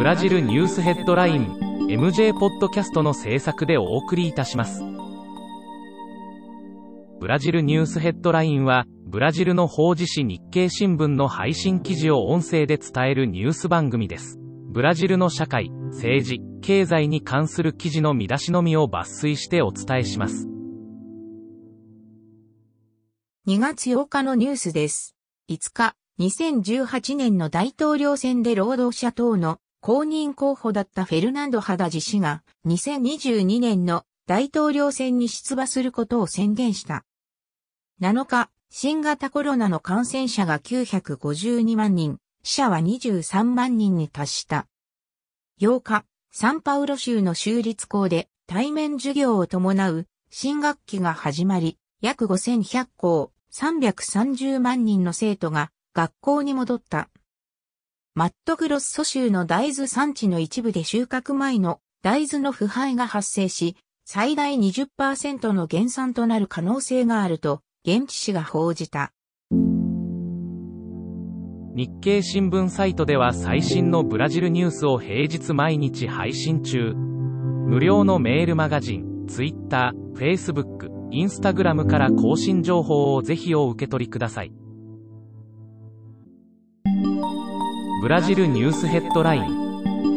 ブラジルニュースヘッドライン MJ ポッドキャストの制作でお送りいたします。ブラジルニュースヘッドラインは、ブラジルの法事紙日経新聞の配信記事を音声で伝えるニュース番組です。ブラジルの社会、政治、経済に関する記事の見出しのみを抜粋してお伝えします。2月8日のニュースです。5日、2018年の大統領選で労働者党の公認候補だったフェルナンド・ハダジ氏が2022年の大統領選に出馬することを宣言した。7日、新型コロナの感染者が952万人、死者は23万人に達した。8日、サンパウロ州の州立校で対面授業を伴う新学期が始まり、約5100校、330万人の生徒が学校に戻った。マットグロッソ州の大豆産地の一部で収穫前の大豆の腐敗が発生し、最大20%の減産となる可能性があると、現地紙が報じた。日経新聞サイトでは最新のブラジルニュースを平日毎日配信中。無料のメールマガジン、Twitter、Facebook、Instagram から更新情報をぜひお受け取りください。ブラジルニュースヘッドライン。